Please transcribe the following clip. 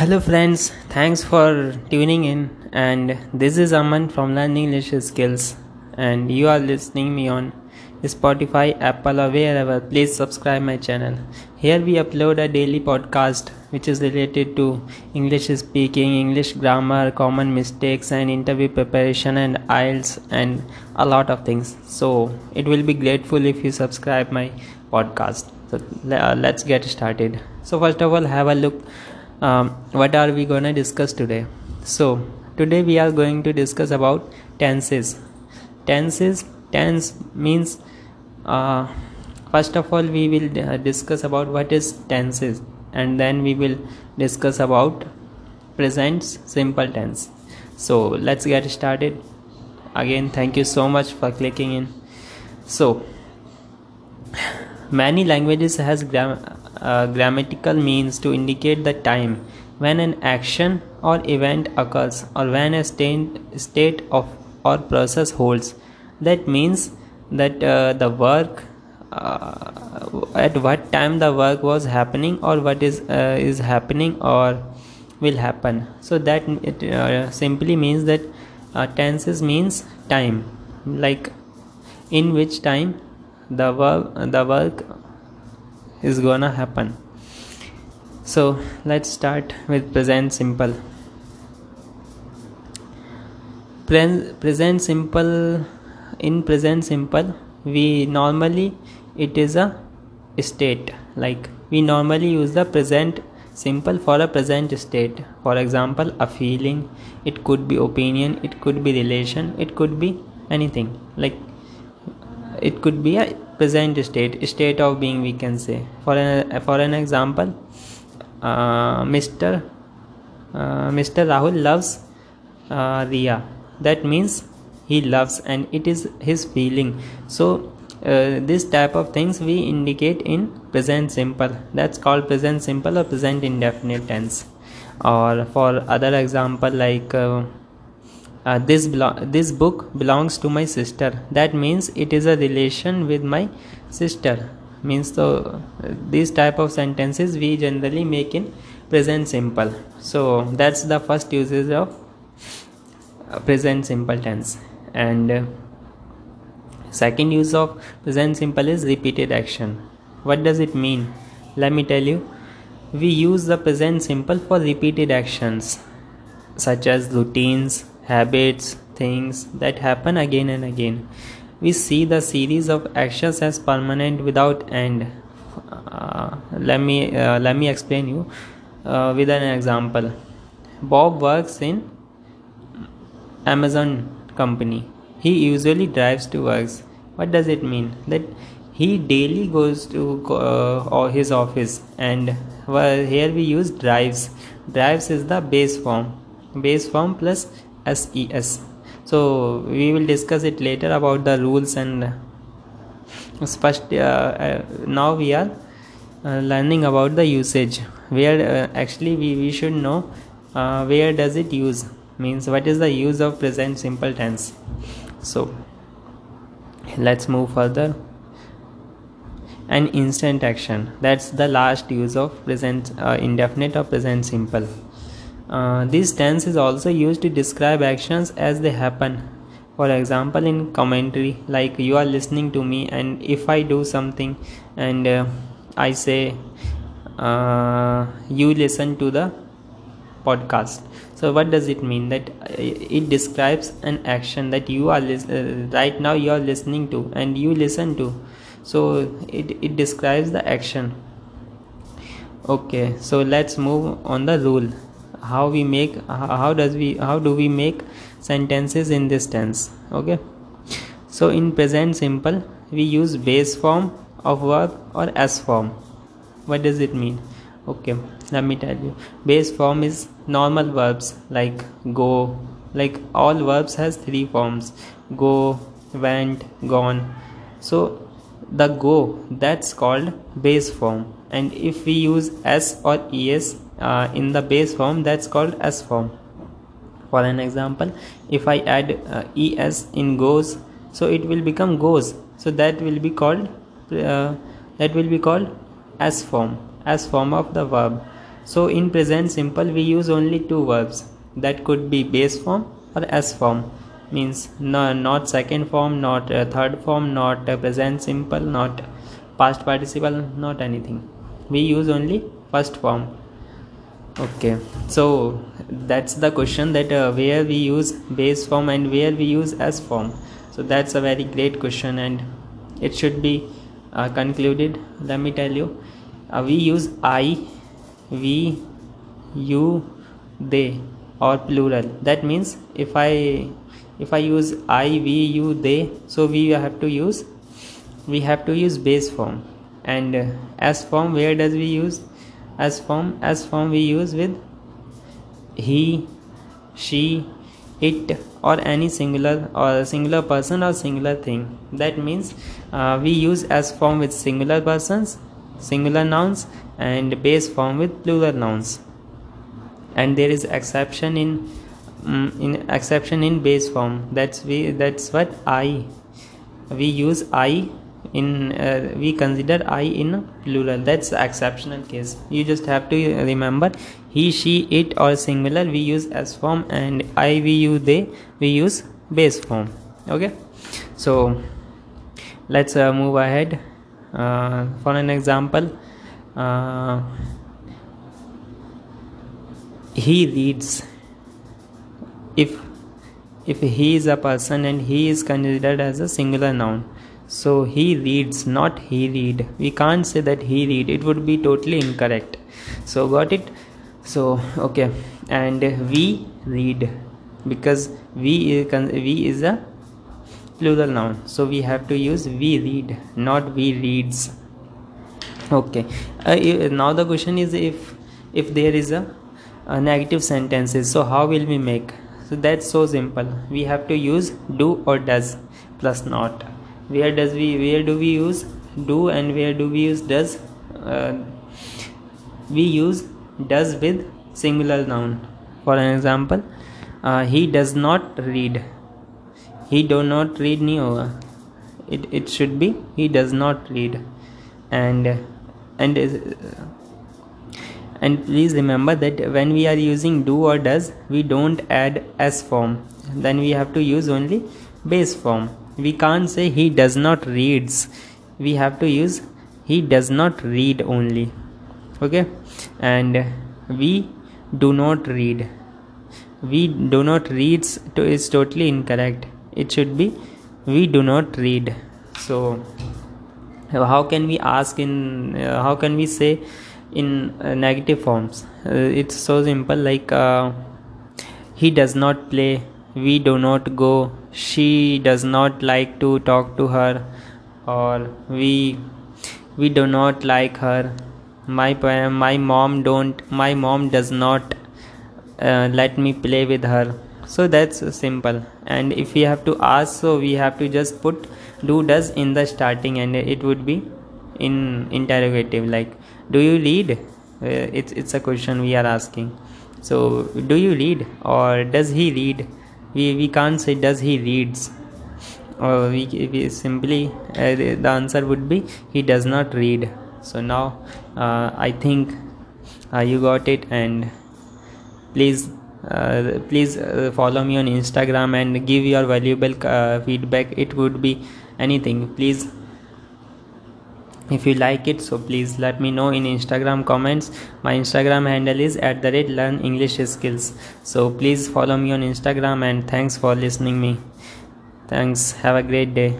Hello, friends. Thanks for tuning in. And this is Aman from Learn English Skills. And you are listening me on Spotify, Apple, or wherever. Please subscribe my channel. Here we upload a daily podcast which is related to English speaking, English grammar, common mistakes, and interview preparation, and IELTS, and a lot of things. So it will be grateful if you subscribe my podcast. So uh, let's get started. So first of all, have a look um, what are we going to discuss today? So today we are going to discuss about tenses. Tenses tense means uh, first of all we will uh, discuss about what is tenses. And then we will discuss about present simple tense. So let's get started. Again thank you so much for clicking in. So many languages has gram- uh, grammatical means to indicate the time when an action or event occurs or when a state, state of or process holds. That means that uh, the work uh, at what time the work was happening or what is uh, is happening or will happen. So that it uh, simply means that uh, tenses means time. Like in which time the work the work is gonna happen. So let's start with present simple. Present simple in present simple we normally it is a state. Like we normally use the present simple for a present state. For example a feeling it could be opinion it could be relation it could be anything. Like it could be a present state state of being we can say for an for an example uh, mr uh, mr rahul loves uh, Ria. That means he loves and it is his feeling. So uh, this type of things we indicate in present simple. That's called present simple or present indefinite tense. Or for other example like uh, uh, this this book belongs to my sister. That means it is a relation with my sister. Means so uh, these type of sentences we generally make in present simple. So that's the first usage of uh, present simple tense. And uh, second use of present simple is repeated action. What does it mean? Let me tell you. We use the present simple for repeated actions such as routines habits, things that happen again and again. We see the series of actions as permanent without end. Uh, let me uh, let me explain you uh, with an example. Bob works in Amazon company. He usually drives to work. What does it mean? That he daily goes to uh, his office and well, here we use drives. Drives is the base form. Base form plus ses so we will discuss it later about the rules and first uh, uh, now we are uh, learning about the usage. Where uh, actually we, we should know uh, where does it use? Means what is the use of present simple tense? So let's move further. An instant action. That's the last use of present uh, indefinite or present simple uh, this tense is also used to describe actions as they happen. For example, in commentary, like you are listening to me, and if I do something and uh, I say, uh, you listen to the podcast. So, what does it mean? That uh, it describes an action that you are uh, right now you are listening to and you listen to. So, it, it describes the action. Okay, so let's move on the rule how we make how does we how do we make sentences in this tense okay? So in present simple we use base form of verb or s form. What does it mean? Okay let me tell you. Base form is normal verbs like go like all verbs has three forms. Go went gone. So the go that's called base form. And if we use s or es uh, in the base form that's called s form. For an example if i add uh, es in goes so it will become goes. So that will be called uh, that will be called s form s form of the verb. So in present simple we use only two verbs. That could be base form or s form. Means no, not second form not uh, third form not uh, present simple not past participle not anything. We use only first form okay. So that's the question that uh, where we use base form and where we use s form. So that's a very great question and it should be uh, concluded. Let me tell you. Uh, we use i we you they or plural. That means if i if i use i we you they so we have to use we have to use base form. And uh, s form where does we use s form s form we use with he she it or any singular or singular person or singular thing. That means uh, we use s form with singular persons singular nouns and base form with plural nouns. And there is exception in um, in exception in base form. That's we that's what i we use i in uh, we consider i in plural. That's exceptional case. You just have to remember he she it or singular we use s form and i we use they we use base form. Okay? So let's uh, move ahead. Uh, for an example uh, he reads if if he is a person and he is considered as a singular noun so he reads not he read. We can't say that he read. It would be totally incorrect. So got it? So okay. And we read. Because we is, we is a plural noun. So we have to use we read not we reads. Okay. Uh, now the question is if if there is a, a negative sentences so how will we make? So that's so simple. We have to use do or does plus not where does we where do we use do and where do we use does? Uh, we use does with singular noun. For an example uh, he does not read. He do not read nahi hoga. It it should be he does not read. And and uh, and please remember that when we are using do or does we don't add s form. Then we have to use only base form we can't say he does not reads. We have to use he does not read only. Okay? And we do not read. We do not reads to is totally incorrect. It should be we do not read. So how can we ask in uh, how can we say in uh, negative forms? Uh, it's so simple like uh, he does not play we do not go. She does not like to talk to her or we we do not like her. My my mom don't my mom does not uh, let me play with her. So that's simple. And if we have to ask so we have to just put do does in the starting and it would be in interrogative like do you read uh, it's it's a question we are asking. So do you read or does he read we, we can't say does he reads? Or we, we simply uh, the answer would be he does not read. So now uh, i think uh, you got it and please uh, please uh, follow me on instagram and give your valuable uh, feedback. It would be anything. Please if you like it so please let me know in instagram comments. My instagram handle is at the rate learn english skills. So please follow me on instagram and thanks for listening me. Thanks. Have a great day